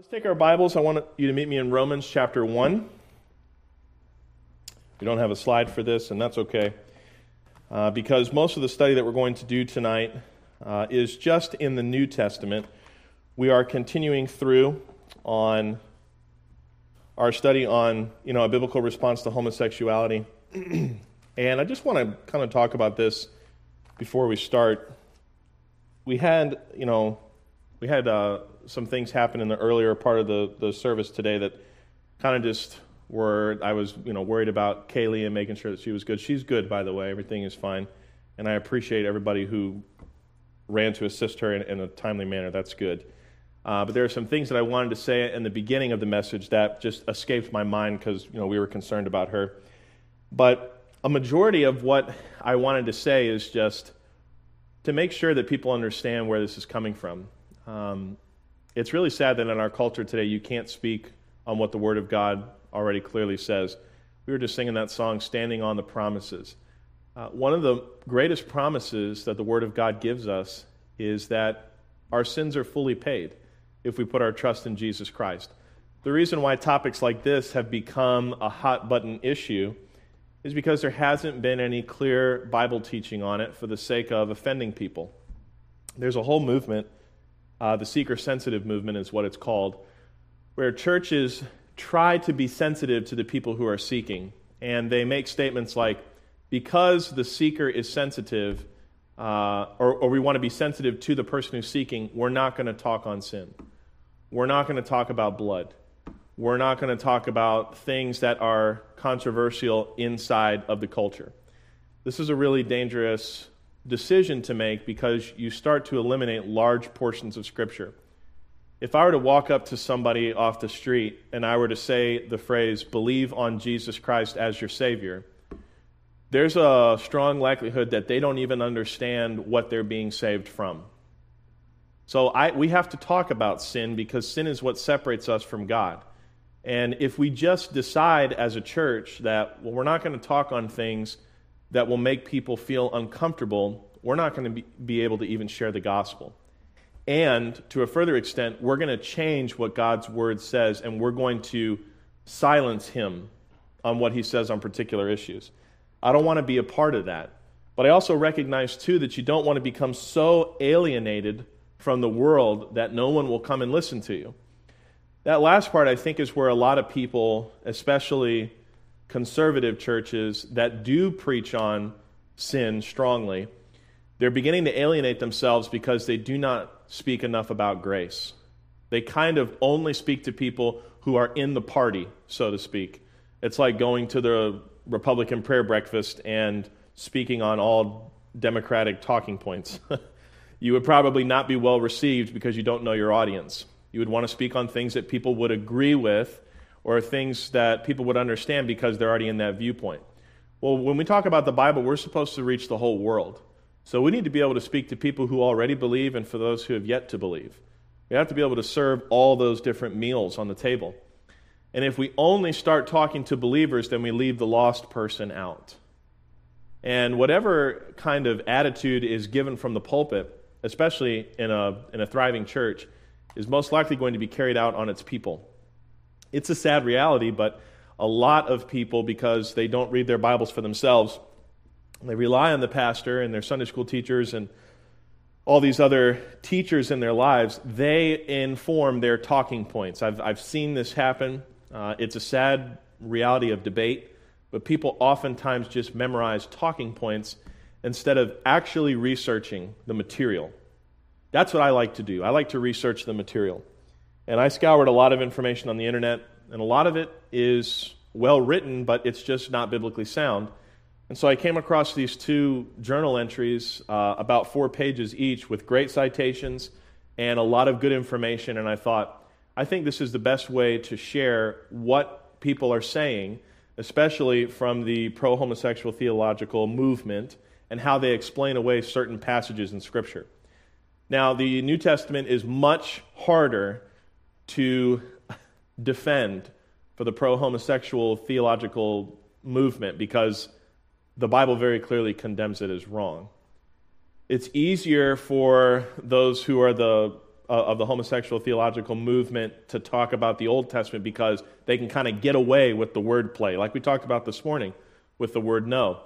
Let's take our Bibles. I want you to meet me in Romans chapter 1. We don't have a slide for this, and that's okay. Uh, because most of the study that we're going to do tonight uh, is just in the New Testament. We are continuing through on our study on you know a biblical response to homosexuality, and I just want to kind of talk about this before we start. We had you know we had uh, some things happened in the earlier part of the, the service today that kind of just were, I was, you know, worried about Kaylee and making sure that she was good. She's good, by the way. Everything is fine. And I appreciate everybody who ran to assist her in, in a timely manner. That's good. Uh, but there are some things that I wanted to say in the beginning of the message that just escaped my mind because, you know, we were concerned about her. But a majority of what I wanted to say is just to make sure that people understand where this is coming from. Um, it's really sad that in our culture today you can't speak on what the Word of God already clearly says. We were just singing that song, Standing on the Promises. Uh, one of the greatest promises that the Word of God gives us is that our sins are fully paid if we put our trust in Jesus Christ. The reason why topics like this have become a hot button issue is because there hasn't been any clear Bible teaching on it for the sake of offending people. There's a whole movement uh, the seeker sensitive movement is what it's called, where churches try to be sensitive to the people who are seeking. And they make statements like, because the seeker is sensitive, uh, or, or we want to be sensitive to the person who's seeking, we're not going to talk on sin. We're not going to talk about blood. We're not going to talk about things that are controversial inside of the culture. This is a really dangerous decision to make because you start to eliminate large portions of Scripture. If I were to walk up to somebody off the street and I were to say the phrase, believe on Jesus Christ as your Savior, there's a strong likelihood that they don't even understand what they're being saved from. So I, we have to talk about sin because sin is what separates us from God. And if we just decide as a church that, well, we're not going to talk on things that will make people feel uncomfortable, we're not going to be, be able to even share the gospel. And to a further extent, we're going to change what God's word says and we're going to silence him on what he says on particular issues. I don't want to be a part of that. But I also recognize, too, that you don't want to become so alienated from the world that no one will come and listen to you. That last part, I think, is where a lot of people, especially conservative churches that do preach on sin strongly, they're beginning to alienate themselves because they do not speak enough about grace. They kind of only speak to people who are in the party, so to speak. It's like going to the Republican prayer breakfast and speaking on all Democratic talking points. you would probably not be well received because you don't know your audience. You would want to speak on things that people would agree with or things that people would understand because they're already in that viewpoint. Well, when we talk about the Bible, we're supposed to reach the whole world. So we need to be able to speak to people who already believe and for those who have yet to believe. We have to be able to serve all those different meals on the table. And if we only start talking to believers, then we leave the lost person out. And whatever kind of attitude is given from the pulpit, especially in a, in a thriving church, is most likely going to be carried out on its people. It's a sad reality, but a lot of people, because they don't read their Bibles for themselves, they rely on the pastor and their Sunday school teachers and all these other teachers in their lives. They inform their talking points. I've, I've seen this happen. Uh, it's a sad reality of debate, but people oftentimes just memorize talking points instead of actually researching the material. That's what I like to do. I like to research the material. And I scoured a lot of information on the internet, and a lot of it is well written, but it's just not biblically sound. And so I came across these two journal entries, uh, about four pages each, with great citations and a lot of good information. And I thought, I think this is the best way to share what people are saying, especially from the pro homosexual theological movement, and how they explain away certain passages in Scripture. Now, the New Testament is much harder to defend for the pro homosexual theological movement because the Bible very clearly condemns it as wrong. It's easier for those who are the uh, of the homosexual theological movement to talk about the Old Testament because they can kind of get away with the word play, like we talked about this morning with the word no.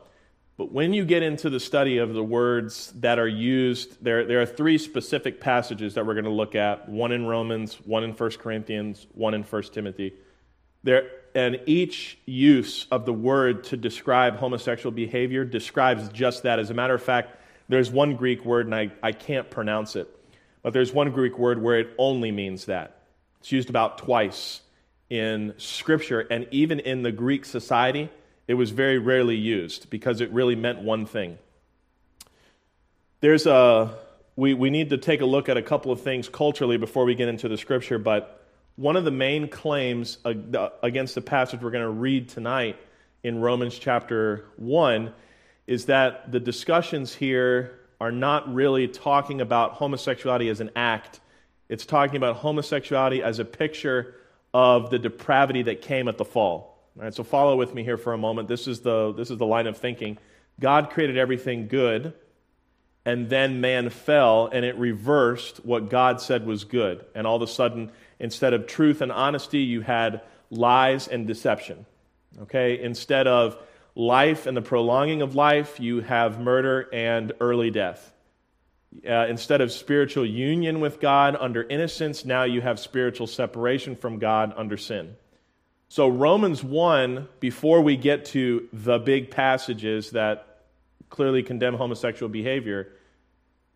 But when you get into the study of the words that are used, there, there are three specific passages that we're going to look at one in Romans, one in 1 Corinthians, one in 1 Timothy. There, and each use of the word to describe homosexual behavior describes just that. As a matter of fact, there's one Greek word, and I, I can't pronounce it, but there's one Greek word where it only means that. It's used about twice in Scripture, and even in the Greek society, it was very rarely used because it really meant one thing. There's a, we, we need to take a look at a couple of things culturally before we get into the Scripture, but one of the main claims against the passage we're going to read tonight in Romans chapter 1 is that the discussions here are not really talking about homosexuality as an act. It's talking about homosexuality as a picture of the depravity that came at the fall. All right, so follow with me here for a moment. This is the, this is the line of thinking. God created everything good, and then man fell, and it reversed what God said was good. And all of a sudden, instead of truth and honesty, you had lies and deception. Okay? Instead of life and the prolonging of life, you have murder and early death. Uh, instead of spiritual union with God under innocence, now you have spiritual separation from God under sin. So, Romans 1, before we get to the big passages that clearly condemn homosexual behavior,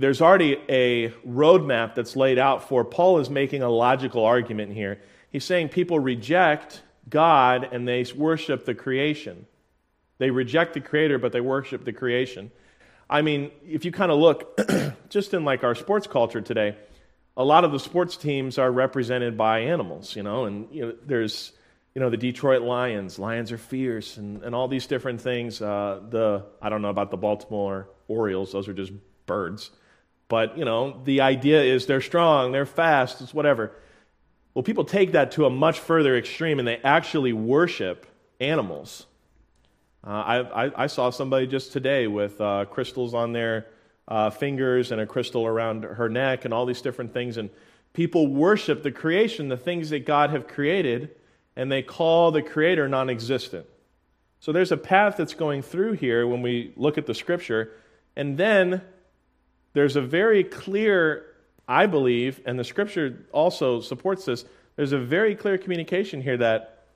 there's already a roadmap that's laid out for. Paul is making a logical argument here. He's saying people reject God and they worship the creation. They reject the creator, but they worship the creation. I mean, if you kind of look just in like our sports culture today, a lot of the sports teams are represented by animals, you know, and you know, there's, you know, the Detroit Lions, Lions are fierce, and, and all these different things. Uh, the, I don't know about the Baltimore Orioles, those are just birds. But, you know, the idea is they're strong, they're fast, it's whatever. Well, people take that to a much further extreme and they actually worship animals. Uh, I, I, I, saw somebody just today with uh, crystals on their uh, fingers and a crystal around her neck and all these different things. And people worship the creation, the things that God have created, and they call the creator non existent. So there's a path that's going through here when we look at the scripture. And then there's a very clear, I believe, and the scripture also supports this, there's a very clear communication here that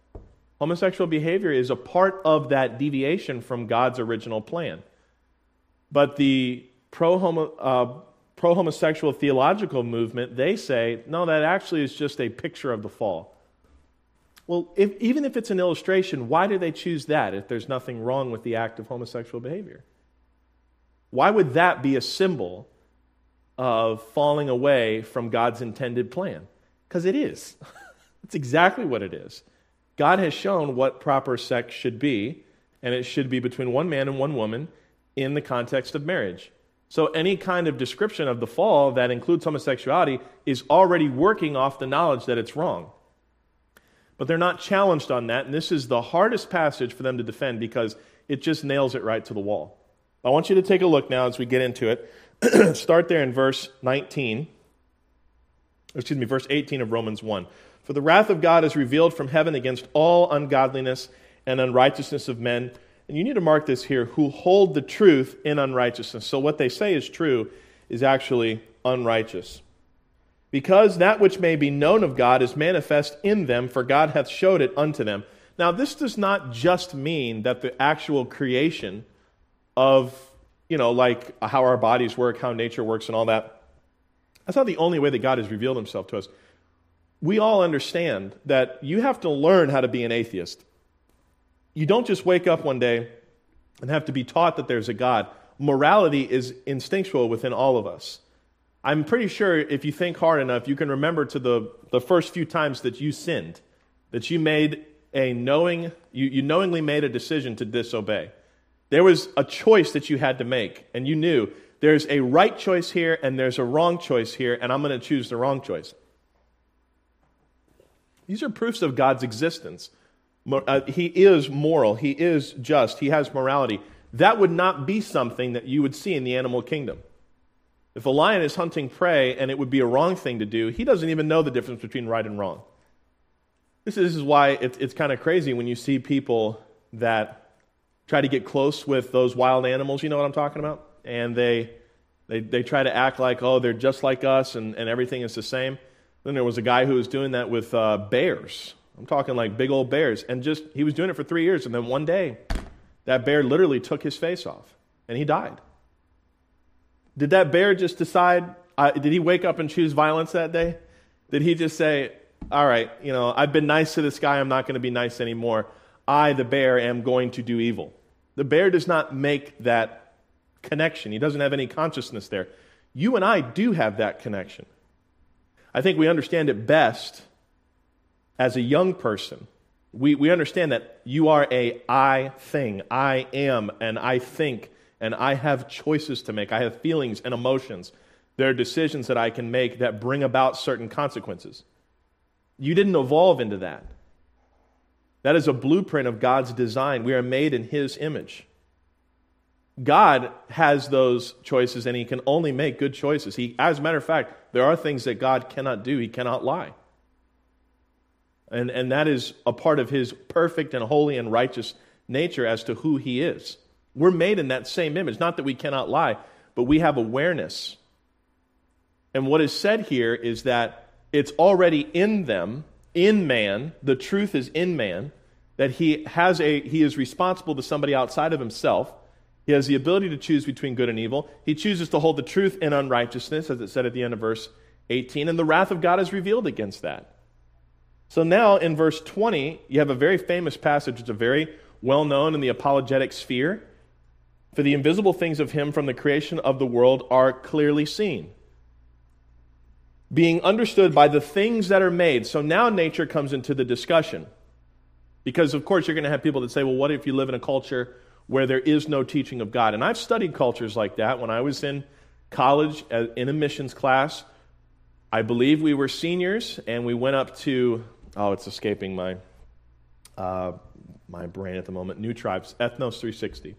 Homosexual behavior is a part of that deviation from God's original plan. But the pro uh, homosexual theological movement, they say, no, that actually is just a picture of the fall. Well, if, even if it's an illustration, why do they choose that if there's nothing wrong with the act of homosexual behavior? Why would that be a symbol of falling away from God's intended plan? Because it is. It's exactly what it is. God has shown what proper sex should be, and it should be between one man and one woman in the context of marriage. So, any kind of description of the fall that includes homosexuality is already working off the knowledge that it's wrong. But they're not challenged on that, and this is the hardest passage for them to defend because it just nails it right to the wall. I want you to take a look now as we get into it. Start there in verse 19, excuse me, verse 18 of Romans 1. For the wrath of God is revealed from heaven against all ungodliness and unrighteousness of men. And you need to mark this here who hold the truth in unrighteousness. So what they say is true is actually unrighteous. Because that which may be known of God is manifest in them, for God hath showed it unto them. Now, this does not just mean that the actual creation of, you know, like how our bodies work, how nature works, and all that. That's not the only way that God has revealed himself to us we all understand that you have to learn how to be an atheist. You don't just wake up one day and have to be taught that there's a God. Morality is instinctual within all of us. I'm pretty sure if you think hard enough, you can remember to the, the first few times that you sinned, that you made a knowing, you, you knowingly made a decision to disobey. There was a choice that you had to make, and you knew there's a right choice here and there's a wrong choice here, and I'm going to choose the wrong choice. These are proofs of God's existence. Uh, he is moral, He is just, He has morality. That would not be something that you would see in the animal kingdom. If a lion is hunting prey and it would be a wrong thing to do, he doesn't even know the difference between right and wrong. This is, why it, it's kind of crazy when you see people that try to get close with those wild animals, you know what I'm talking about? And they, they, they try to act like, oh, they're just like us and, and everything is the same. Then there was a guy who was doing that with uh, bears. I'm talking like big old bears. And just, he was doing it for three years. And then one day, that bear literally took his face off and he died. Did that bear just decide, uh, did he wake up and choose violence that day? Did he just say, all right, you know, I've been nice to this guy, I'm not going to be nice anymore. I, the bear, am going to do evil. The bear does not make that connection, he doesn't have any consciousness there. You and I do have that connection. I think we understand it best as a young person. We, we understand that you are a I thing. I am, and I think, and I have choices to make. I have feelings and emotions. There are decisions that I can make that bring about certain consequences. You didn't evolve into that. That is a blueprint of God's design. We are made in His image. God has those choices and He can only make good choices. He, as a matter of fact, there are things that God cannot do. He cannot lie. And, and that is a part of His perfect and holy and righteous nature as to who He is. We're made in that same image. Not that we cannot lie, but we have awareness. And what is said here is that it's already in them, in man. The truth is in man that he has a he is responsible to somebody outside of himself. He has the ability to choose between good and evil. He chooses to hold the truth in unrighteousness, as it said at the end of verse 18, and the wrath of God is revealed against that. So now in verse 20, you have a very famous passage. It's a very well known in the apologetic sphere. For the invisible things of him from the creation of the world are clearly seen being understood by the things that are made. So now nature comes into the discussion. Because, of course, you're going to have people that say, well, what if you live in a culture where there is no teaching of God? And I've studied cultures like that. When I was in college uh, in a missions class, I believe we were seniors, and we went up to, oh, it's escaping my, uh, my brain at the moment, New Tribes, Ethnos 360.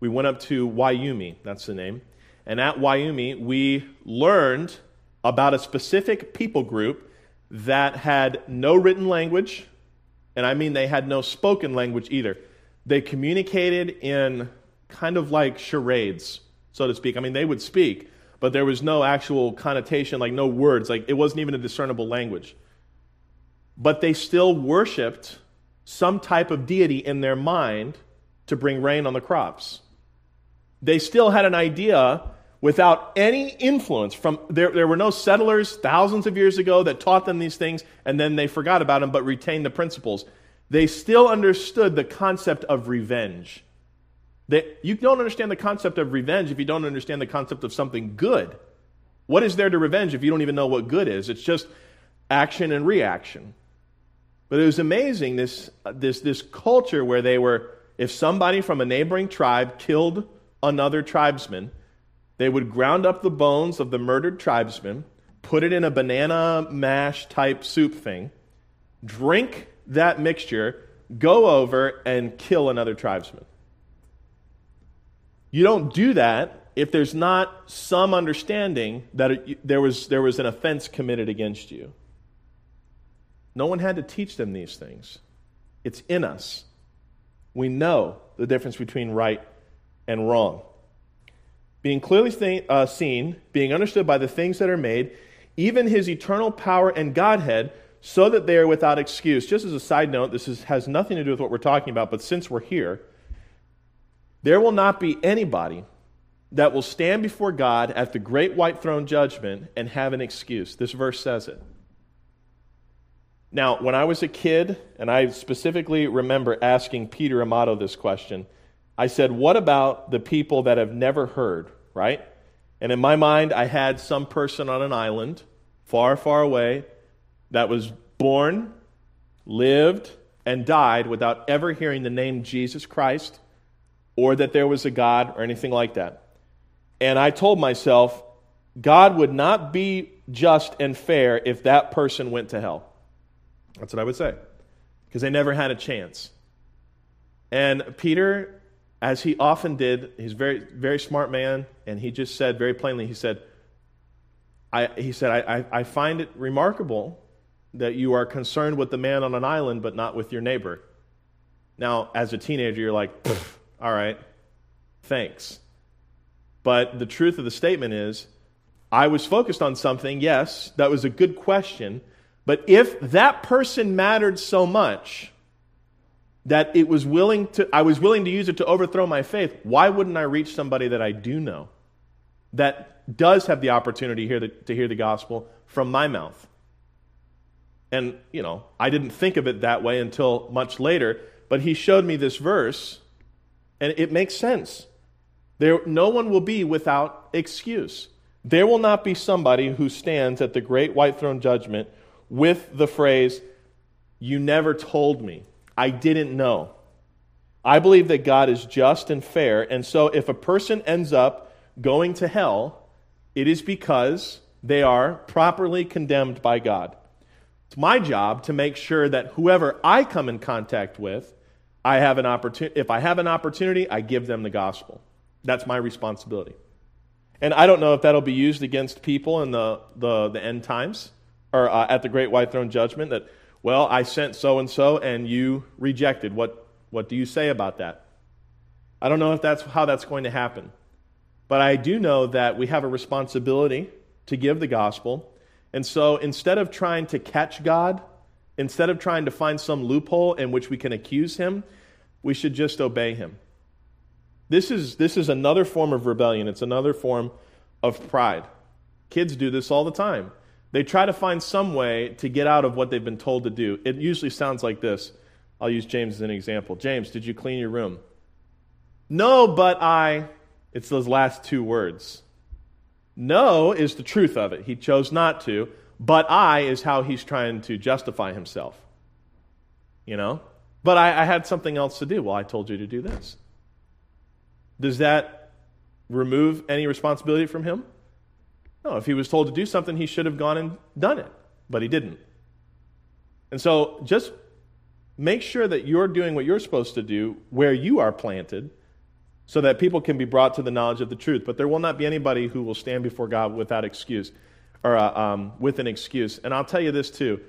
We went up to Wyoming, that's the name. And at Wyoming, we learned about a specific people group that had no written language, and I mean they had no spoken language either. They communicated in kind of like charades, so to speak. I mean, they would speak, but there was no actual connotation, like no words, like it wasn't even a discernible language. But they still worshiped some type of deity in their mind to bring rain on the crops. They still had an idea without any influence from there, there were no settlers thousands of years ago that taught them these things and then they forgot about them but retained the principles. They still understood the concept of revenge. They, you don't understand the concept of revenge if you don't understand the concept of something good. What is there to revenge if you don't even know what good is? It's just action and reaction. But it was amazing this, this, this culture where they were if somebody from a neighboring tribe killed another tribesman they would ground up the bones of the murdered tribesman, put it in a banana mash type soup thing, drink that mixture, go over and kill another tribesman. You don't do that if there's not some understanding that there, was, there was an offense committed against you. No one had to teach them these things. It's in us. We know the difference between right and wrong being clearly th- uh, seen, being understood by the things that are made, even his eternal power and Godhead, so that they are without excuse. Just as a side note, this is, has nothing to do with what we're talking about, but since we're here, there will not be anybody that will stand before God at the great white throne judgment and have an excuse. This verse says it. Now, when I was a kid, and I specifically remember asking Peter Amato this question, I said, What about the people that have never heard, right? And in my mind, I had some person on an island far, far away that was born, lived, and died without ever hearing the name Jesus Christ or that there was a God or anything like that. And I told myself, God would not be just and fair if that person went to hell. That's what I would say, because they never had a chance. And Peter as he often did, he's a very, very smart man, and he just said very plainly, he said, I, he said, I, I, I find it remarkable that you are concerned with the man on an island, but not with your neighbor. Now, as a teenager, you're like, all right, thanks. But the truth of the statement is, I was focused on something, yes, that was a good question. But if that person mattered so much that it was willing to, I was willing to use it to overthrow my faith, why wouldn't I reach somebody that I do know that does have the opportunity here to, to hear the gospel from my mouth? And, you know, I didn't think of it that way until much later, but he showed me this verse, and it makes sense. There, no one will be without excuse. There will not be somebody who stands at the great white throne judgment with the phrase, You never told me. I didn't know. I believe that God is just and fair, and so if a person ends up going to hell, it is because they are properly condemned by God. It's my job to make sure that whoever I come in contact with, I have an opportunity. If I have an opportunity, I give them the gospel. That's my responsibility. And I don't know if that'll be used against people in the, the, the end times or uh, at the great white throne judgment that, well, I sent so and so and you rejected. What, what do you say about that? I don't know if that's how that's going to happen. But I do know that we have a responsibility to give the gospel. And so instead of trying to catch God, instead of trying to find some loophole in which we can accuse him, we should just obey him. This is, this is another form of rebellion, it's another form of pride. Kids do this all the time. They try to find some way to get out of what they've been told to do. It usually sounds like this. I'll use James as an example. James, did you clean your room? No, but I. It's those last two words. No is the truth of it. He chose not to. But I is how he's trying to justify himself. You know? But I, I had something else to do. Well, I told you to do this. Does that remove any responsibility from him? No, if he was told to do something, he should have gone and done it, but he didn't. And so just make sure that you're doing what you're supposed to do where you are planted so that people can be brought to the knowledge of the truth. But there will not be anybody who will stand before God without excuse or uh, um, with an excuse. And I'll tell you this too.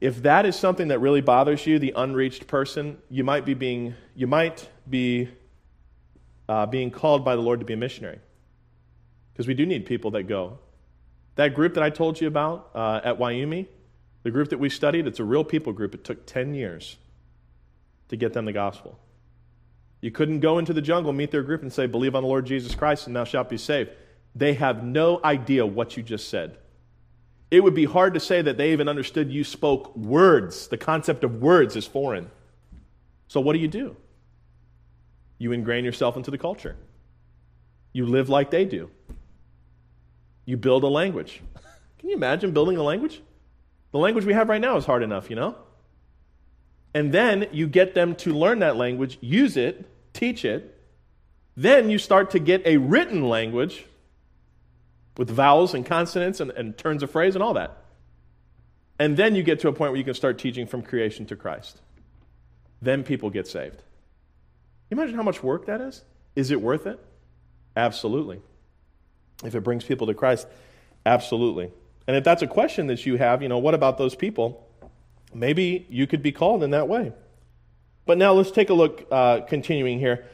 If that is something that really bothers you, the unreached person, you might be being, you might be uh, being called by the Lord to be a missionary. Because we do need people that go. That group that I told you about uh, at Wyoming, the group that we studied, it's a real people group. It took 10 years to get them the gospel. You couldn't go into the jungle, meet their group, and say, Believe on the Lord Jesus Christ, and thou shalt be saved. They have no idea what you just said. It would be hard to say that they even understood you spoke words. The concept of words is foreign. So, what do you do? You ingrain yourself into the culture. You live like they do. You build a language. Can you imagine building a language? The language we have right now is hard enough, you know? And then you get them to learn that language, use it, teach it. Then you start to get a written language with vowels and consonants and, and turns of phrase and all that. And then you get to a point where you can start teaching from creation to Christ. Then people get saved. Imagine how much work that is? Is it worth it? Absolutely. If it brings people to Christ, absolutely. And if that's a question that you have, you know, what about those people? Maybe you could be called in that way. But now let's take a look, uh, continuing here.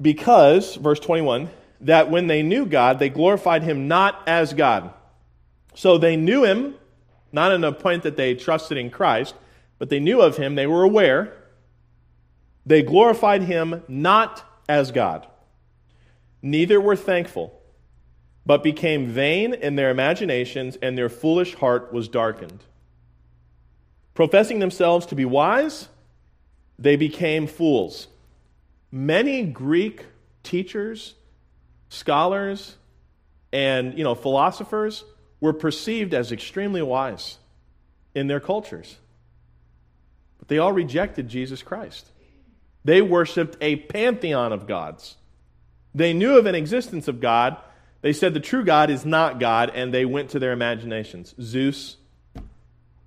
Because, verse 21, that when they knew God, they glorified him not as God. So they knew him, not in a point that they trusted in Christ, but they knew of him, they were aware, they glorified him not as God. Neither were thankful, but became vain in their imaginations, and their foolish heart was darkened. Professing themselves to be wise, they became fools. Many Greek teachers, scholars, and you know, philosophers were perceived as extremely wise in their cultures. But they all rejected Jesus Christ. They worshiped a pantheon of gods. They knew of an existence of God. They said the true God is not God, and they went to their imaginations. Zeus,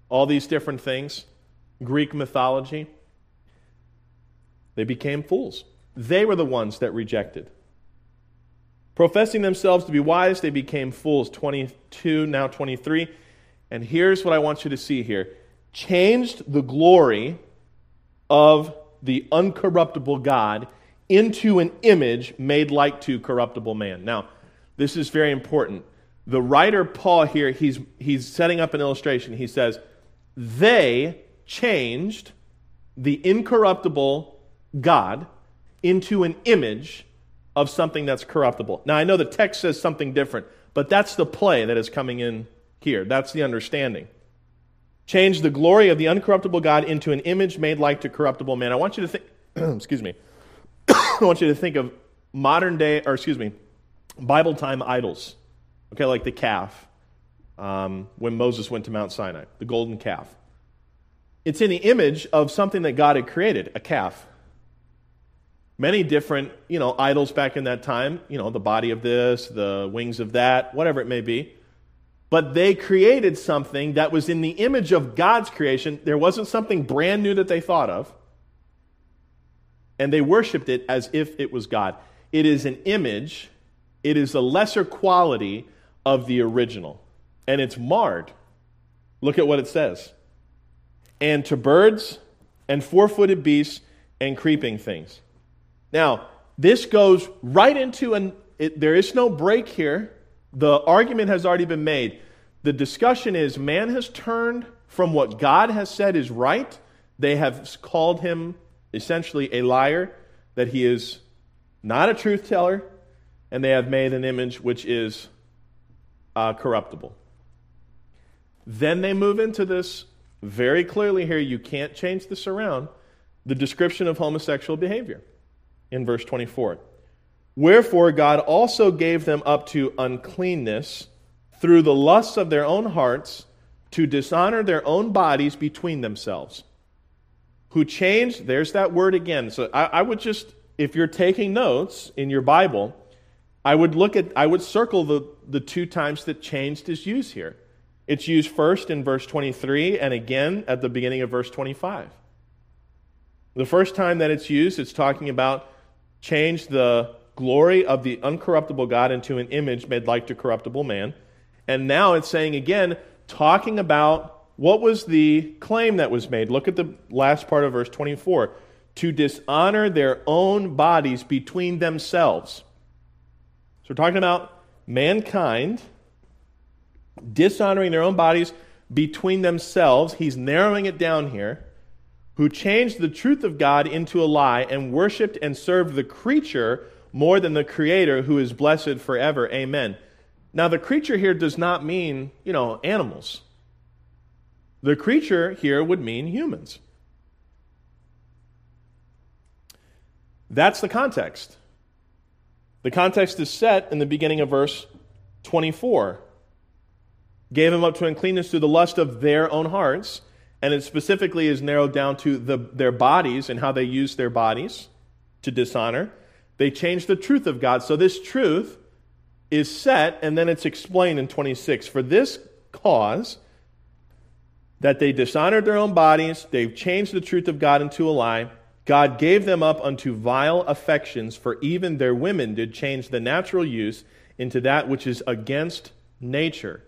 all these different things, Greek mythology. They became fools. They were the ones that rejected. Professing themselves to be wise, they became fools. 22, now 23. And here's what I want you to see here changed the glory of the uncorruptible God into an image made like to corruptible man. Now, this is very important. The writer Paul here, he's, he's setting up an illustration. He says, They changed the incorruptible God into an image of something that's corruptible. Now, I know the text says something different, but that's the play that is coming in here. That's the understanding. Change the glory of the uncorruptible God into an image made like to corruptible man. I want you to think, excuse me, I want you to think of modern day, or excuse me, Bible time idols. Okay, like the calf um, when Moses went to Mount Sinai, the golden calf. It's in the image of something that God had created, a calf many different, you know, idols back in that time, you know, the body of this, the wings of that, whatever it may be. But they created something that was in the image of God's creation. There wasn't something brand new that they thought of. And they worshiped it as if it was God. It is an image, it is a lesser quality of the original. And it's marred. Look at what it says. And to birds and four footed beasts and creeping things. Now, this goes right into an, it, there is no break here. The argument has already been made. The discussion is man has turned from what God has said is right. They have called him essentially a liar, that he is not a truth teller, and they have made an image which is uh, corruptible. Then they move into this very clearly here. You can't change this around the description of homosexual behavior in verse 24. Wherefore God also gave them up to uncleanness through the lusts of their own hearts to dishonor their own bodies between themselves. Who changed, there's that word again. So I, I would just, if you're taking notes in your Bible, I would look at, I would circle the, the two times that changed is used here. It's used first in verse 23 and again at the beginning of verse 25. The first time that it's used, it's talking about change the glory of the uncorruptible God into an image made like to corruptible man. And now it's saying again, talking about what was the claim that was made. Look at the last part of verse 24 to dishonor their own bodies between themselves. So we're talking about mankind dishonoring their own bodies between themselves. He's narrowing it down here who changed the truth of God into a lie and worshiped and served the creature more than the creator who is blessed forever. Amen. Now, the creature here does not mean, you know, animals. The creature here would mean humans. That's the context. The context is set in the beginning of verse 24. Gave him up to uncleanness through the lust of their own hearts and it specifically is narrowed down to the, their bodies and how they use their bodies to dishonor. They change the truth of God. So this truth is set, and then it's explained in 26. For this cause, that they dishonored their own bodies, they've changed the truth of God into a lie. God gave them up unto vile affections, for even their women did change the natural use into that which is against nature.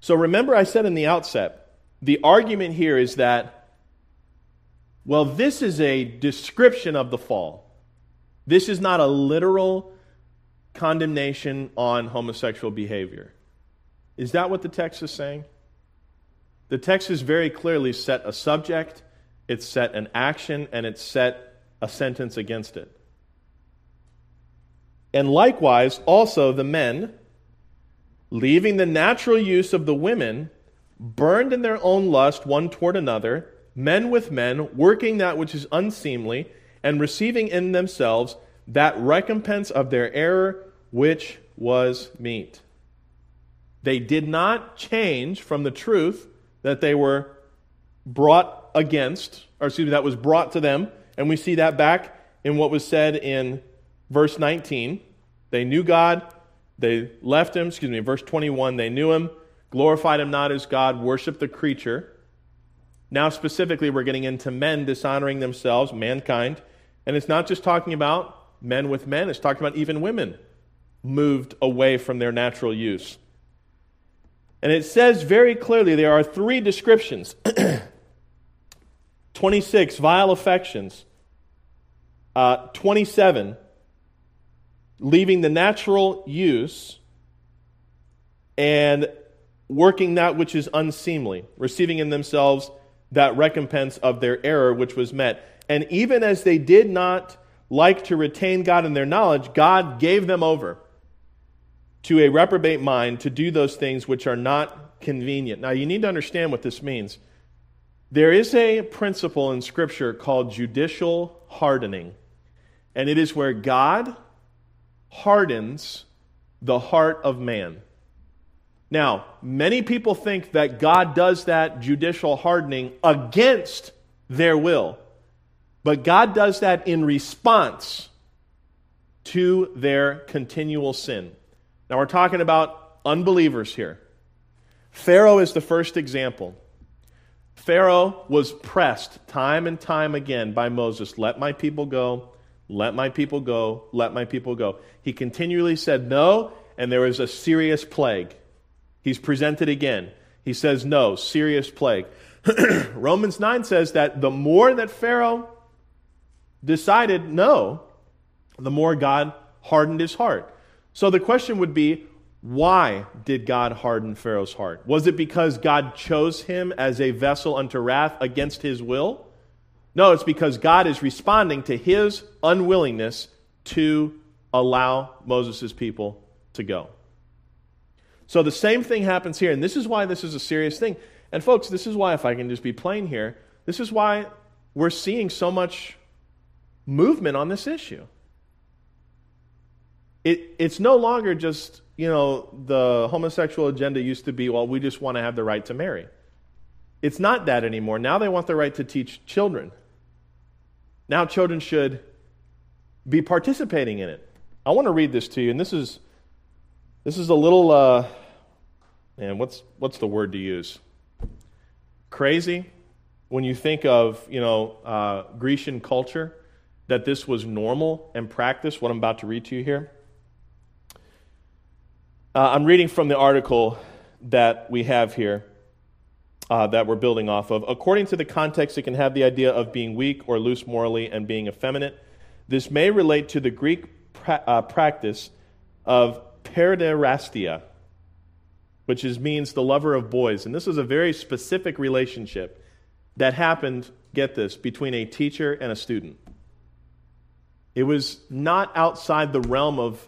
So remember, I said in the outset, the argument here is that, well, this is a description of the fall. This is not a literal condemnation on homosexual behavior. Is that what the text is saying? The text is very clearly set a subject, it's set an action, and it set a sentence against it. And likewise, also the men, leaving the natural use of the women, burned in their own lust one toward another, men with men, working that which is unseemly, and receiving in themselves that recompense of their error which was meet. They did not change from the truth that they were brought against, or excuse me, that was brought to them. And we see that back in what was said in verse 19. They knew God, they left him, excuse me, verse 21, they knew him, glorified him not as God, worshiped the creature. Now, specifically, we're getting into men dishonoring themselves, mankind. And it's not just talking about men with men, it's talking about even women moved away from their natural use. And it says very clearly there are three descriptions 26, vile affections, uh, 27, leaving the natural use and working that which is unseemly, receiving in themselves that recompense of their error which was met. And even as they did not like to retain God in their knowledge, God gave them over to a reprobate mind to do those things which are not convenient. Now, you need to understand what this means. There is a principle in Scripture called judicial hardening, and it is where God hardens the heart of man. Now, many people think that God does that judicial hardening against their will, but God does that in response to their continual sin. Now, we're talking about unbelievers here. Pharaoh is the first example. Pharaoh was pressed time and time again by Moses let my people go, let my people go, let my people go. He continually said no, and there was a serious plague. He's presented again. He says no, serious plague. Romans 9 says that the more that Pharaoh decided no, the more God hardened his heart. So the question would be why did God harden Pharaoh's heart? Was it because God chose him as a vessel unto wrath against his will? No, it's because God is responding to his unwillingness to allow Moses' people to go. So the same thing happens here, and this is why this is a serious thing. And folks, this is why, if I can just be plain here, this is why we're seeing so much movement on this issue. It, it's no longer just you know, the homosexual agenda used to be, well, we just want to have the right to marry. It's not that anymore. Now they want the right to teach children. Now children should be participating in it. I want to read this to you, and this is this is a little uh, man, what's what's the word to use? Crazy when you think of you know uh, Grecian culture that this was normal and practice. What I'm about to read to you here. Uh, I'm reading from the article that we have here uh, that we're building off of. According to the context, it can have the idea of being weak or loose morally and being effeminate. This may relate to the Greek pra- uh, practice of paiderastia, which is, means the lover of boys. And this is a very specific relationship that happened, get this, between a teacher and a student. It was not outside the realm of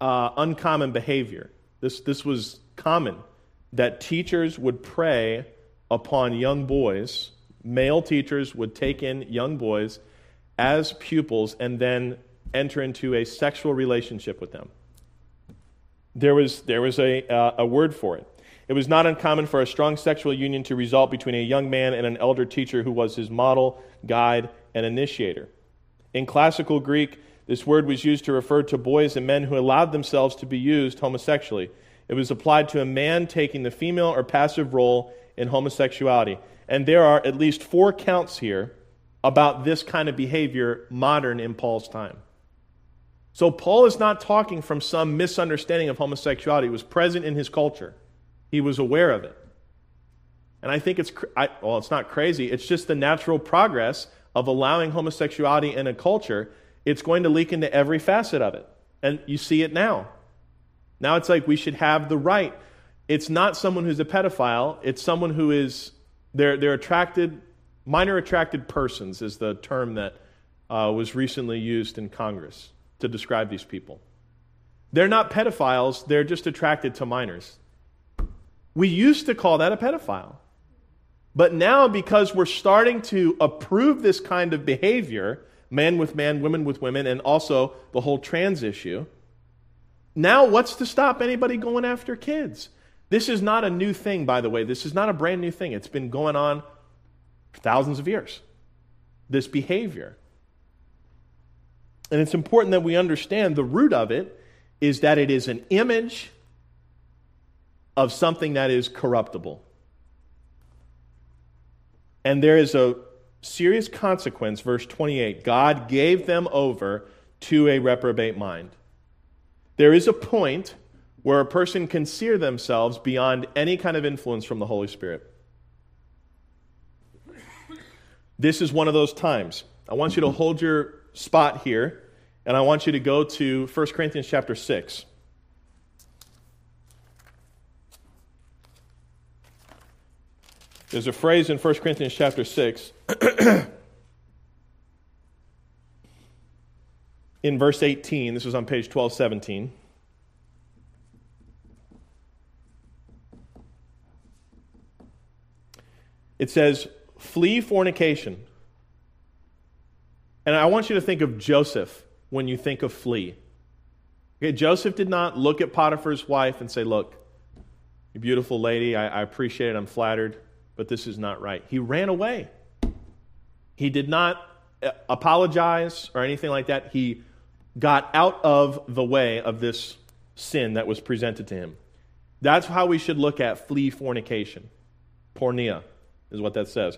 uh, uncommon behavior. This, this was common that teachers would prey upon young boys, male teachers would take in young boys as pupils and then enter into a sexual relationship with them. There was, there was a, uh, a word for it. It was not uncommon for a strong sexual union to result between a young man and an elder teacher who was his model, guide, and initiator. In classical Greek, this word was used to refer to boys and men who allowed themselves to be used homosexually. It was applied to a man taking the female or passive role in homosexuality. And there are at least four counts here about this kind of behavior modern in Paul's time. So Paul is not talking from some misunderstanding of homosexuality. It was present in his culture. He was aware of it. And I think it's, I, well, it's not crazy. It's just the natural progress of allowing homosexuality in a culture it's going to leak into every facet of it. And you see it now. Now it's like we should have the right. It's not someone who's a pedophile, it's someone who is, they're, they're attracted, minor attracted persons is the term that uh, was recently used in Congress to describe these people. They're not pedophiles, they're just attracted to minors. We used to call that a pedophile. But now, because we're starting to approve this kind of behavior, man with man, women with women, and also the whole trans issue. Now, what's to stop anybody going after kids? This is not a new thing, by the way. This is not a brand new thing. It's been going on for thousands of years. This behavior. And it's important that we understand the root of it is that it is an image of something that is corruptible. And there is a serious consequence, verse 28 God gave them over to a reprobate mind. There is a point where a person can sear themselves beyond any kind of influence from the Holy Spirit. This is one of those times. I want you to hold your spot here, and I want you to go to 1 Corinthians chapter 6. There's a phrase in 1 Corinthians chapter 6 in verse 18. This is on page 1217. It says, Flee fornication. And I want you to think of Joseph when you think of flee. Okay, Joseph did not look at Potiphar's wife and say, Look, you beautiful lady, I, I appreciate it, I'm flattered but this is not right. He ran away. He did not uh, apologize or anything like that. He got out of the way of this sin that was presented to him. That's how we should look at flee fornication. Porneia is what that says.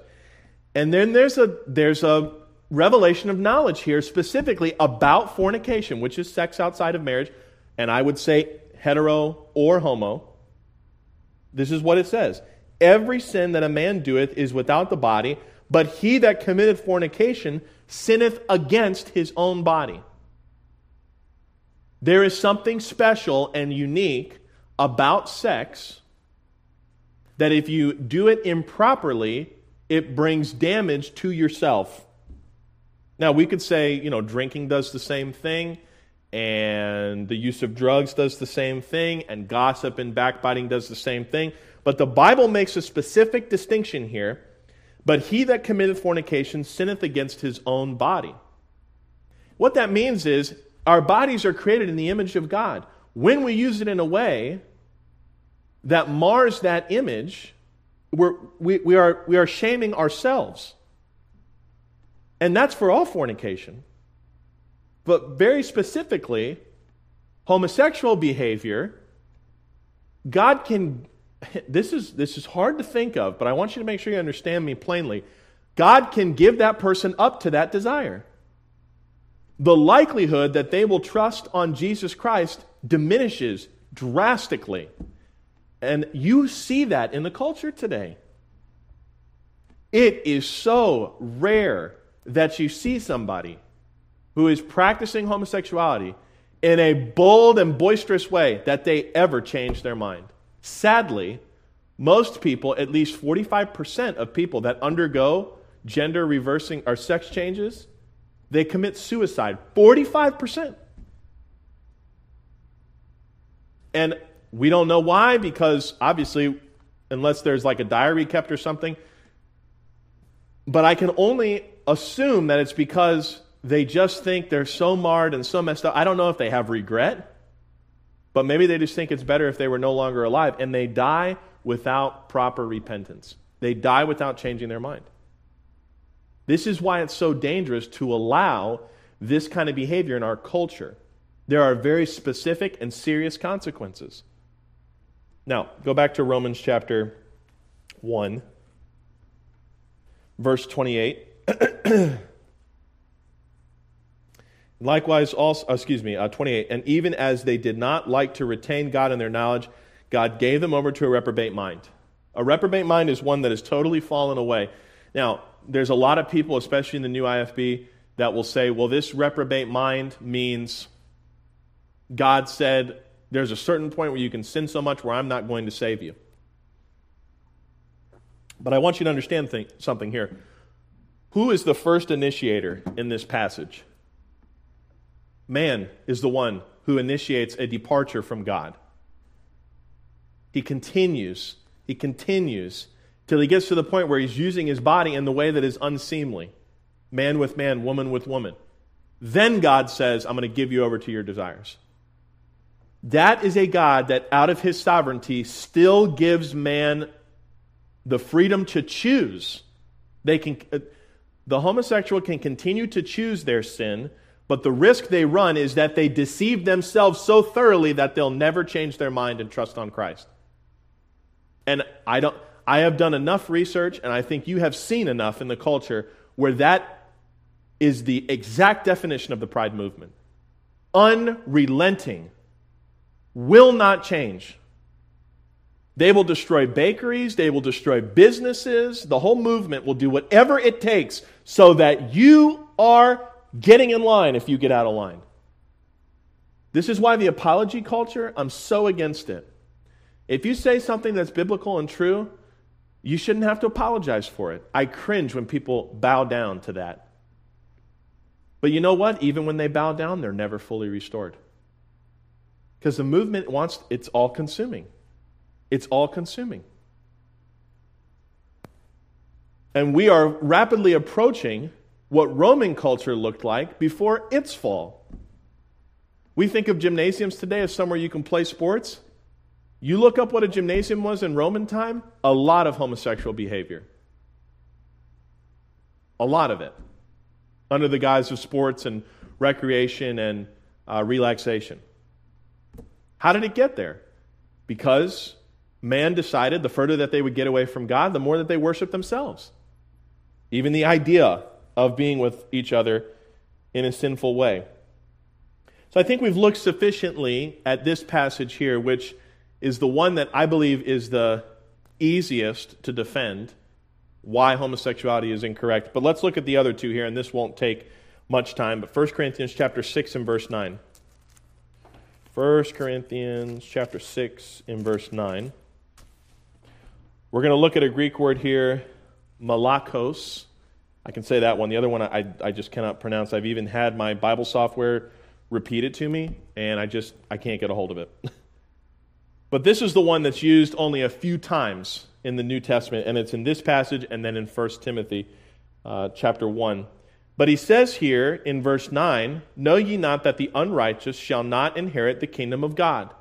And then there's a there's a revelation of knowledge here specifically about fornication, which is sex outside of marriage, and I would say hetero or homo. This is what it says. Every sin that a man doeth is without the body, but he that committeth fornication sinneth against his own body. There is something special and unique about sex that if you do it improperly, it brings damage to yourself. Now, we could say, you know, drinking does the same thing, and the use of drugs does the same thing, and gossip and backbiting does the same thing. But the Bible makes a specific distinction here. But he that committeth fornication sinneth against his own body. What that means is our bodies are created in the image of God. When we use it in a way that mars that image, we're, we, we, are, we are shaming ourselves. And that's for all fornication. But very specifically, homosexual behavior, God can this is, this is hard to think of, but I want you to make sure you understand me plainly. God can give that person up to that desire. The likelihood that they will trust on Jesus Christ diminishes drastically. And you see that in the culture today. It is so rare that you see somebody who is practicing homosexuality in a bold and boisterous way that they ever change their mind. Sadly, most people, at least 45% of people that undergo gender reversing or sex changes, they commit suicide. 45%. And we don't know why, because obviously, unless there's like a diary kept or something, but I can only assume that it's because they just think they're so marred and so messed up. I don't know if they have regret. But maybe they just think it's better if they were no longer alive, and they die without proper repentance. They die without changing their mind. This is why it's so dangerous to allow this kind of behavior in our culture. There are very specific and serious consequences. Now, go back to Romans chapter 1, verse 28. Likewise, also, uh, excuse me, uh, 28. And even as they did not like to retain God in their knowledge, God gave them over to a reprobate mind. A reprobate mind is one that has totally fallen away. Now, there's a lot of people, especially in the new IFB, that will say, well, this reprobate mind means God said there's a certain point where you can sin so much where I'm not going to save you. But I want you to understand th- something here. Who is the first initiator in this passage? Man is the one who initiates a departure from God. He continues, he continues till he gets to the point where he's using his body in the way that is unseemly man with man, woman with woman. Then God says, I'm going to give you over to your desires. That is a God that, out of his sovereignty, still gives man the freedom to choose. They can, uh, the homosexual can continue to choose their sin, but the risk they run is that they deceive themselves so thoroughly that they'll never change their mind and trust on Christ. And I don't I have done enough research and I think you have seen enough in the culture where that is the exact definition of the pride movement. Unrelenting will not change. They will destroy bakeries, they will destroy businesses. The whole movement will do whatever it takes so that you are getting in line if you get out of line. This is why the apology culture, I'm so against it. If you say something that's biblical and true, you shouldn't have to apologize for it. I cringe when people bow down to that. But you know what? Even when they bow down, they're never fully restored. Because the movement wants, it's all consuming. It's all consuming. And we are rapidly approaching what Roman culture looked like before its fall. We think of gymnasiums today as somewhere you can play sports. You look up what a gymnasium was in Roman time, a lot of homosexual behavior. A lot of it. Under the guise of sports and recreation and uh, relaxation. How did it get there? Because man decided the further that they would get away from God, the more that they worship themselves. Even the idea of being with each other in a sinful way. So I think we've looked sufficiently at this passage here, which is the one that I believe is the easiest to defend why homosexuality is incorrect. But let's look at the other two here, and this won't take much time. But 1 Corinthians chapter 6 and verse 9. 1 Corinthians chapter 6 in verse 9. We're going to look at a Greek word here, malakos. I can say that one. The other one I, I just cannot pronounce. I've even had my Bible software repeat it to me, and I just I can't get a hold of it. but this is the one that's used only a few times in the New Testament, and it's in this passage and then in 1 Timothy uh, chapter 1. But he says here in verse 9, Know ye not that the unrighteous shall not inherit the kingdom of God?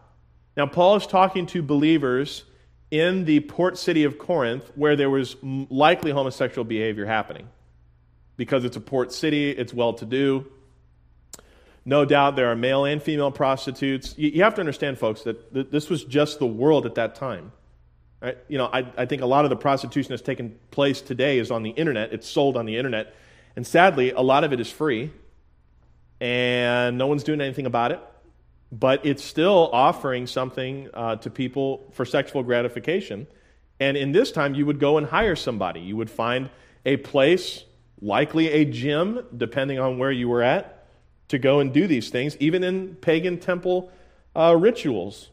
Now, Paul is talking to believers in the port city of Corinth where there was likely homosexual behavior happening. Because it's a port city, it's well to do. No doubt there are male and female prostitutes. You have to understand, folks, that this was just the world at that time. Right? You know, I, I think a lot of the prostitution that's taken place today is on the internet. It's sold on the internet. And sadly, a lot of it is free, and no one's doing anything about it. But it's still offering something uh, to people for sexual gratification. And in this time, you would go and hire somebody. You would find a place, likely a gym, depending on where you were at, to go and do these things, even in pagan temple uh, rituals.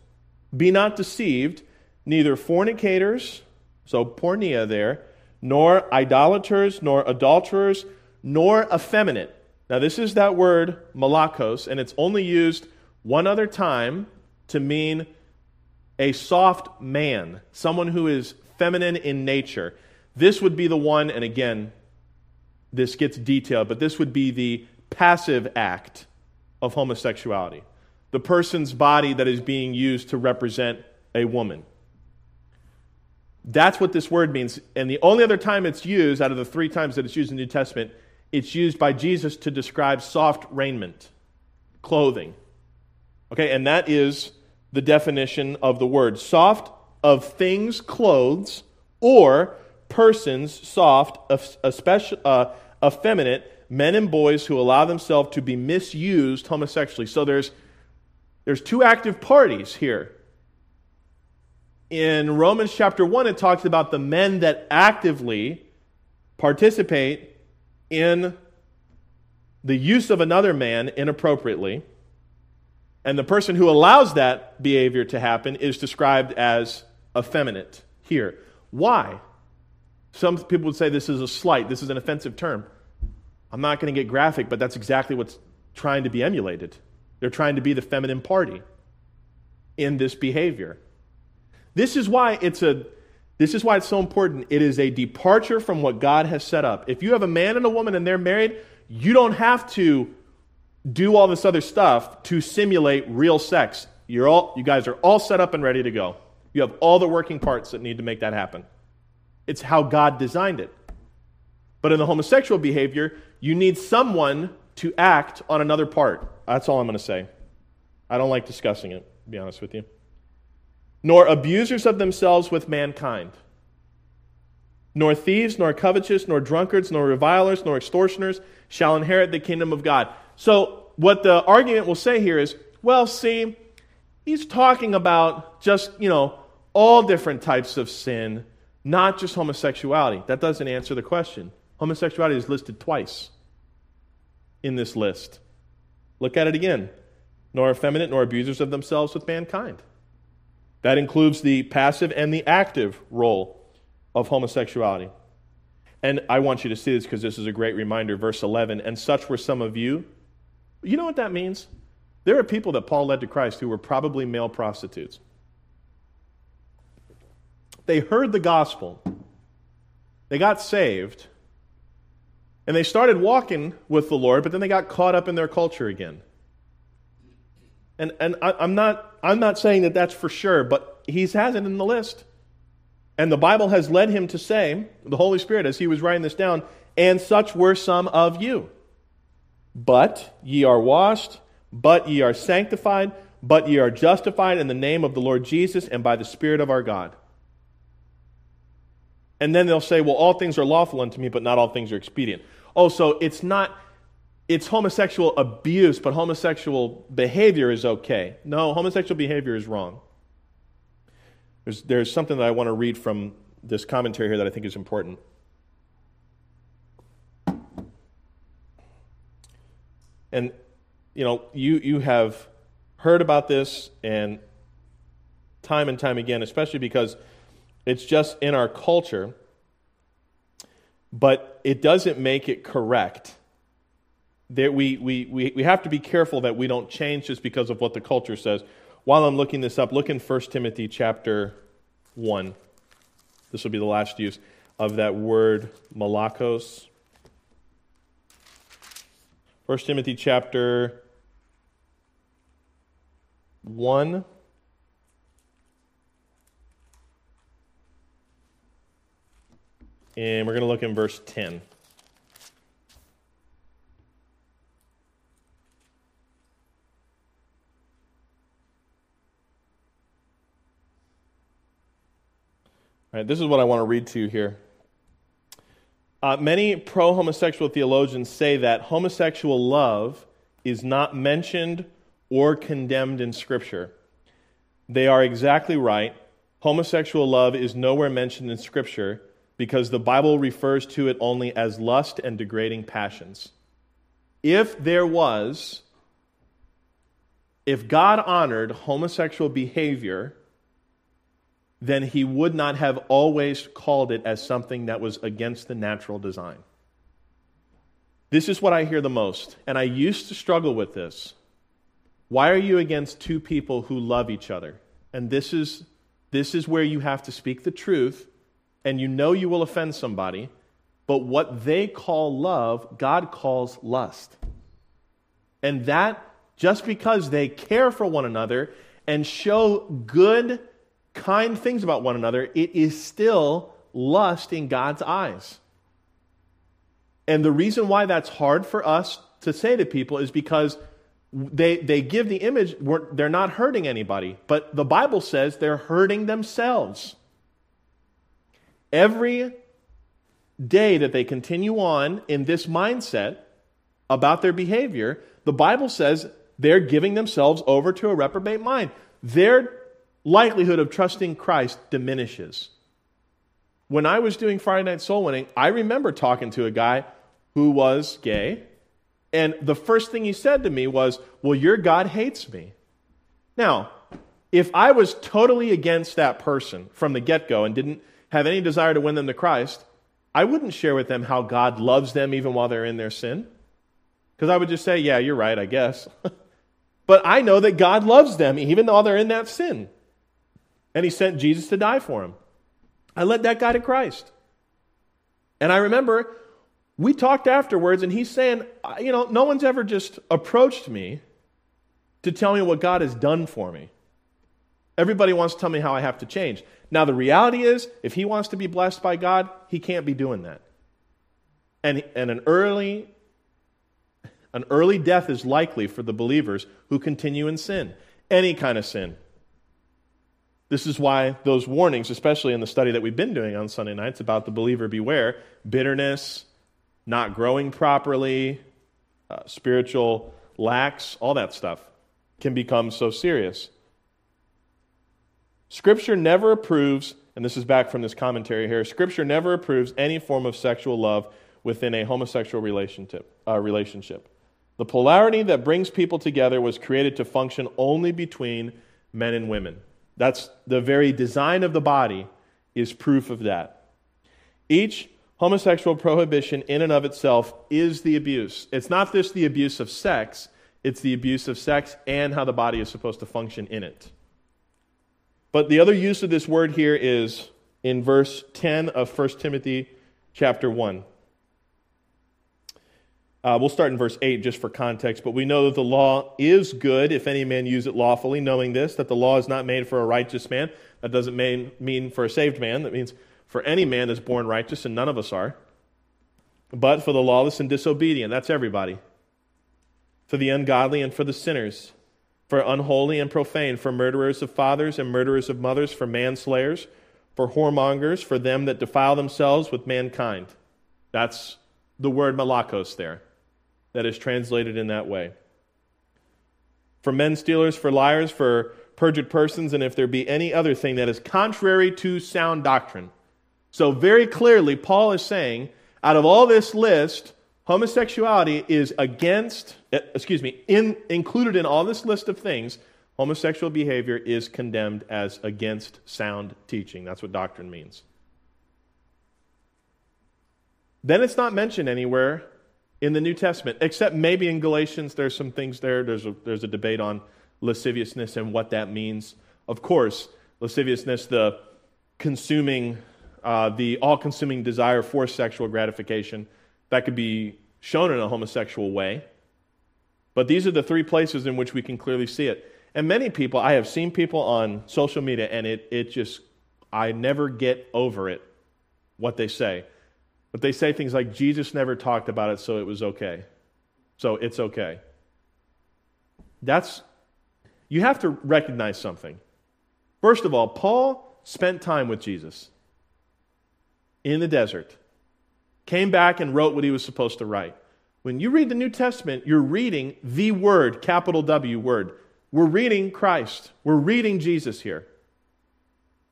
Be not deceived, neither fornicators, so porneia there, nor idolaters, nor adulterers, nor effeminate. Now, this is that word, malakos, and it's only used one other time to mean a soft man, someone who is feminine in nature. This would be the one, and again, this gets detailed, but this would be the passive act of homosexuality. The person's body that is being used to represent a woman. That's what this word means. And the only other time it's used, out of the three times that it's used in the New Testament, it's used by Jesus to describe soft raiment, clothing. Okay, and that is the definition of the word soft of things, clothes, or persons, soft, especially, uh, effeminate, men and boys who allow themselves to be misused homosexually. So there's, there's two active parties here. In Romans chapter 1, it talks about the men that actively participate in the use of another man inappropriately. And the person who allows that behavior to happen is described as effeminate here. Why? Some people would say this is a slight, this is an offensive term. I'm not going to get graphic, but that's exactly what's trying to be emulated. They're trying to be the feminine party in this behavior. This is why it's a this is why it's so important. It is a departure from what God has set up. If you have a man and a woman and they're married, you don't have to do all this other stuff to simulate real sex. You're all, you guys are all set up and ready to go. You have all the working parts that need to make that happen. It's how God designed it. But in the homosexual behavior, you need someone to act on another part. That's all I'm going to say. I don't like discussing it, to be honest with you nor abusers of themselves with mankind, nor thieves, nor covetous, nor drunkards, nor revilers, nor extortioners shall inherit the kingdom of God. So, what the argument will say here is well, see, he's talking about just, you know, all different types of sin, not just homosexuality. That doesn't answer the question. Homosexuality is listed twice in this list. Look at it again. Nor effeminate, nor abusers of themselves with mankind. That includes the passive and the active role of homosexuality. And I want you to see this because this is a great reminder. Verse 11, and such were some of you. You know what that means? There are people that Paul led to Christ who were probably male prostitutes. They heard the gospel, they got saved, and they started walking with the Lord, but then they got caught up in their culture again. And, and I, am not, I'm not saying that that's for sure, but he has it in the list. And the Bible has led him to say, the Holy Spirit, as he was writing this down, and such were some of you. But ye are washed, but ye are sanctified, but ye are justified in the name of the Lord Jesus and by the Spirit of our God. And then they'll say, well, all things are lawful unto me, but not all things are expedient. Oh, so it's not, it's homosexual abuse, but homosexual behavior is okay. No, homosexual behavior is wrong. There's, there's something that I want to read from this commentary here that I think is important. And, you know, you, you have heard about this and time and time again, especially because it's just in our culture, but it doesn't make it correct. That we, we, we, we have to be careful that we don't change just because of what the culture says. While I'm looking this up, look in 1 Timothy chapter 1. This will be the last use of that word malakos. 1 Timothy chapter 1. And we're going to look in verse 10. All right, this is what I want to read to you here. Uh, many pro homosexual theologians say that homosexual love is not mentioned or condemned in Scripture. They are exactly right. Homosexual love is nowhere mentioned in Scripture, because the Bible refers to it only as lust and degrading passions. If there was, if God honored homosexual behavior, then he would not have always called it as something that was against the natural design. This is what I hear the most, and I used to struggle with this. Why are you against two people who love each other? And this is, this is where you have to speak the truth and you know you will offend somebody, but what they call love, God calls lust. And that, just because they care for one another and show good, kind things about one another, it is still lust in God's eyes. And the reason why that's hard for us to say to people is because they, they give the image, they're not hurting anybody, but the Bible says they're hurting themselves. Every day that they continue on in this mindset about their behavior, the Bible says they're giving themselves over to a reprobate mind. Their likelihood of trusting Christ diminishes. When I was doing Friday Night Soul Winning, I remember talking to a guy who was gay, and the first thing he said to me was, Well, your God hates me. Now, if I was totally against that person from the get go and didn't have any desire to win them to Christ, I wouldn't share with them how God loves them even while they're in their sin. Because I would just say, yeah, you're right, I guess. but I know that God loves them even though they're in that sin. And He sent Jesus to die for them. I led that guy to Christ. And I remember we talked afterwards, and he's saying, you know, no one's ever just approached me to tell me what God has done for me. Everybody wants to tell me how I have to change. Now, the reality is, if he wants to be blessed by God, he can't be doing that. And, and an, early, an early death is likely for the believers who continue in sin, any kind of sin. This is why those warnings, especially in the study that we've been doing on Sunday nights about the believer beware, bitterness, not growing properly, uh, spiritual lacks, all that stuff can become so serious. Scripture never approves, and this is back from this commentary here Scripture never approves any form of sexual love within a homosexual relationship. Uh, relationship. The polarity that brings people together was created to function only between men and women. That's the very design of the body is proof of that. Each homosexual prohibition in and of itself is the abuse. It's not just the abuse of sex, it's the abuse of sex and how the body is supposed to function in it. But the other use of this word here is in verse 10 of 1 Timothy chapter 1. Uh, we'll start in verse 8 just for context, but we know that the law is good if any man use it lawfully, knowing this, that the law is not made for a righteous man. That doesn't mean, mean for a saved man. That means for any man that's born righteous, and none of us are. But for the lawless and disobedient, that's everybody. For the ungodly and for the sinners. For unholy and profane, for murderers of fathers and murderers of mothers, for manslayers, for whoremongers, for them that defile themselves with mankind. That's the word malakos there, that is translated in that way. For men stealers, for liars, for perjured persons, and if there be any other thing that is contrary to sound doctrine. So, very clearly, Paul is saying, out of all this list, homosexuality is against, eh, excuse me, in, included in all this list of things, homosexual behavior is condemned as against sound teaching. That's what doctrine means. Then it's not mentioned anywhere in the New Testament, except maybe in Galatians. There's some things there. There's a, there's a debate on lasciviousness and what that means. Of course, lasciviousness, the consuming uh, the all consuming desire for sexual gratification that could be shown in a homosexual way. But these are the three places in which we can clearly see it. And many people, I have seen people on social media, and it, it just, I never get over it, what they say. But they say things like, Jesus never talked about it, so it was okay. So it's okay. That's, you have to recognize something. First of all, Paul spent time with Jesus in the desert, came back and wrote what he was supposed to write. When you read the New Testament, you're reading the Word, capital W word. We're reading Christ. We're reading Jesus here.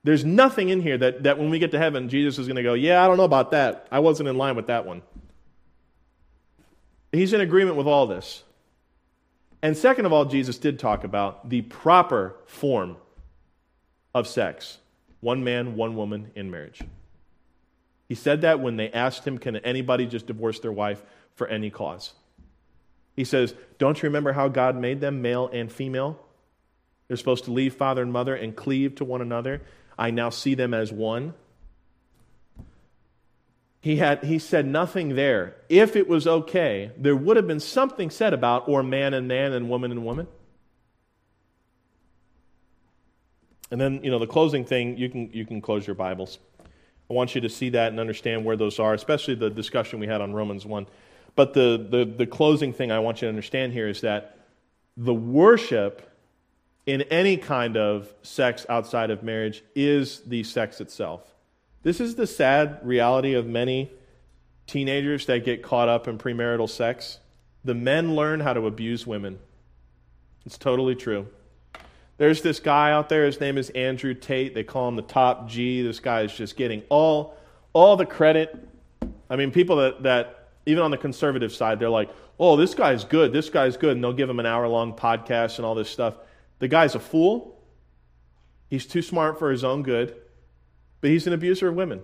There's nothing in here that, that when we get to heaven, Jesus is going to go, Yeah, I don't know about that. I wasn't in line with that one. He's in agreement with all this. And second of all, Jesus did talk about the proper form of sex one man, one woman in marriage. He said that when they asked him, Can anybody just divorce their wife for any cause? He says, Don't you remember how God made them, male and female? They're supposed to leave father and mother and cleave to one another. I now see them as one. He, had, he said nothing there. If it was okay, there would have been something said about, or man and man and woman and woman. And then, you know, the closing thing, you can, you can close your Bibles. I want you to see that and understand where those are, especially the discussion we had on Romans 1. But the, the, the closing thing I want you to understand here is that the worship in any kind of sex outside of marriage is the sex itself. This is the sad reality of many teenagers that get caught up in premarital sex. The men learn how to abuse women. It's totally true. There's this guy out there, his name is Andrew Tate. They call him the top G. This guy is just getting all, all the credit. I mean, people that, that, even on the conservative side, they're like, oh, this guy's good, this guy's good, and they'll give him an hour long podcast and all this stuff. The guy's a fool. He's too smart for his own good, but he's an abuser of women.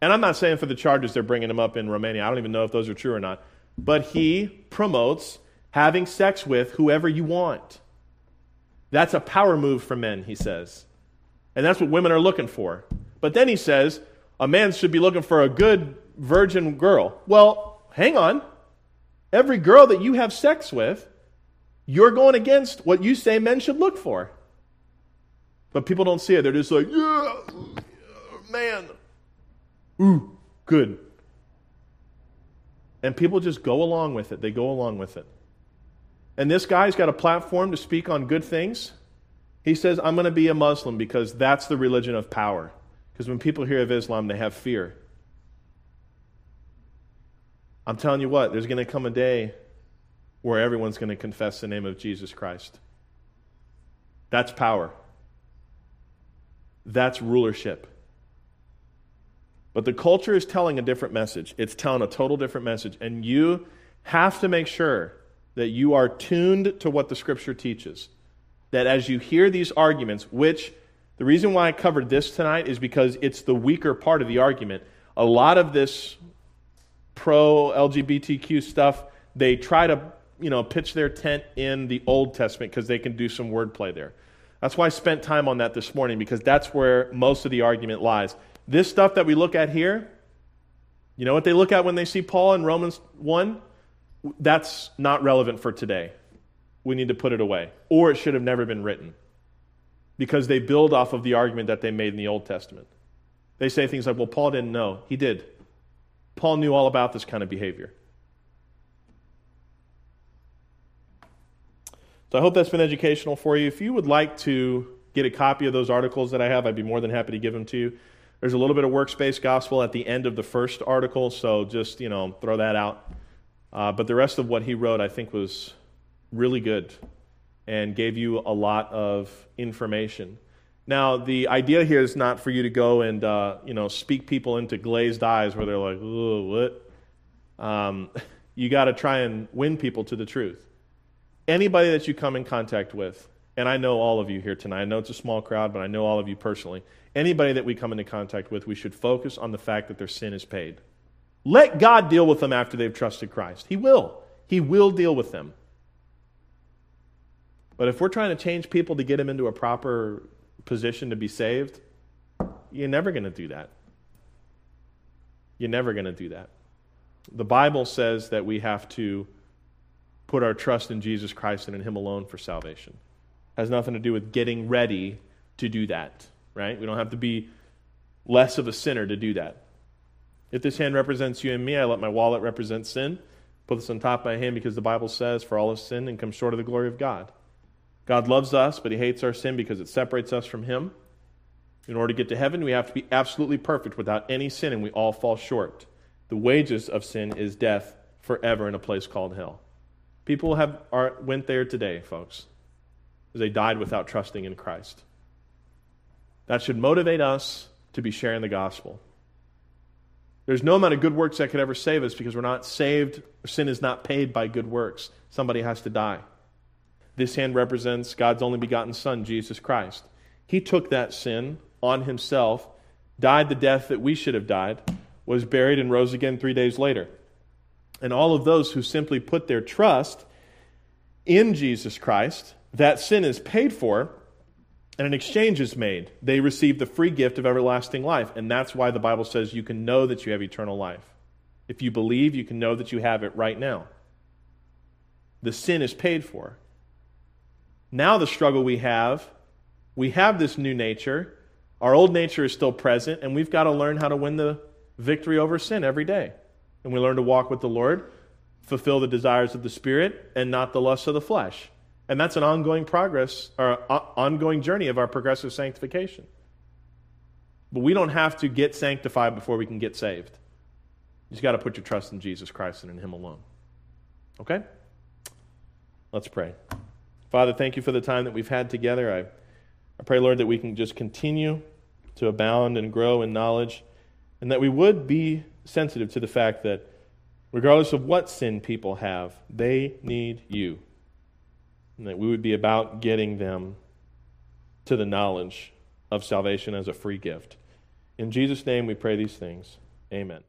And I'm not saying for the charges they're bringing him up in Romania. I don't even know if those are true or not. But he promotes having sex with whoever you want. That's a power move for men, he says. And that's what women are looking for. But then he says, a man should be looking for a good virgin girl. Well, hang on. Every girl that you have sex with, you're going against what you say men should look for. But people don't see it. They're just like, yeah, man. Ooh, good. And people just go along with it. They go along with it and this guy's got a platform to speak on good things, he says, I'm going to be a Muslim because that's the religion of power. Because when people hear of Islam, they have fear. I'm telling you what, there's going to come a day where everyone's going to confess the name of Jesus Christ. That's power. That's rulership. But the culture is telling a different message. It's telling a total different message. And you have to make sure that you are tuned to what the scripture teaches. That as you hear these arguments, which the reason why I covered this tonight is because it's the weaker part of the argument. A lot of this pro LGBTQ stuff, they try to, you know, pitch their tent in the Old Testament because they can do some wordplay there. That's why I spent time on that this morning because that's where most of the argument lies. This stuff that we look at here, you know what they look at when they see Paul in Romans 1? That's not relevant for today. We need to put it away. Or it should have never been written because they build off of the argument that they made in the Old Testament. They say things like, well, Paul didn't know. He did. Paul knew all about this kind of behavior. So I hope that's been educational for you. If you would like to get a copy of those articles that I have, I'd be more than happy to give them to you. There's a little bit of works-based gospel at the end of the first article, so just you know throw that out. Uh, but the rest of what he wrote, I think, was really good and gave you a lot of information. Now, the idea here is not for you to go and uh, you know speak people into glazed eyes where they're like, "Oh, what?" Um, you got to try and win people to the truth. Anybody that you come in contact with, and I know all of you here tonight. I know it's a small crowd, but I know all of you personally. Anybody that we come into contact with, we should focus on the fact that their sin is paid. Let God deal with them after they've trusted Christ. He will. He will deal with them. But if we're trying to change people to get them into a proper position to be saved, you're never going to do that. You're never going to do that. The Bible says that we have to put our trust in Jesus Christ and in Him alone for salvation. It has nothing to do with getting ready to do that, right? We don't have to be less of a sinner to do that. If this hand represents you and me, I let my wallet represent sin. Put this on top of my hand because the Bible says, For all have sinned and come short of the glory of God. God loves us, but He hates our sin because it separates us from Him. In order to get to heaven, we have to be absolutely perfect without any sin, and we all fall short. The wages of sin is death forever in a place called hell. People have are, went there today, folks, they died without trusting in Christ. That should motivate us to be sharing the gospel. There's no amount of good works that could ever save us because we're not saved, sin is not paid by good works. Somebody has to die. This hand represents God's only begotten Son, Jesus Christ. He took that sin on himself, died the death that we should have died, was buried, and rose again three days later. And all of those who simply put their trust in Jesus Christ, that sin is paid for, and an exchange is made. They receive the free gift of everlasting life. And that's why the Bible says you can know that you have eternal life. If you believe, you can know that you have it right now. The sin is paid for. Now, the struggle we have, we have this new nature. Our old nature is still present, and we've got to learn how to win the victory over sin every day. And we learn to walk with the Lord, fulfill the desires of the Spirit, and not the lusts of the flesh. And that's an ongoing progress, or ongoing journey of our progressive sanctification. But we don't have to get sanctified before we can get saved. You just got to put your trust in Jesus Christ and in Him alone. Okay? Let's pray. Father, thank you for the time that we've had together. I, I pray, Lord, that we can just continue to abound and grow in knowledge, and that we would be sensitive to the fact that regardless of what sin people have, they need you. And that we would be about getting them to the knowledge of salvation as a free gift. In Jesus' name we pray these things. Amen.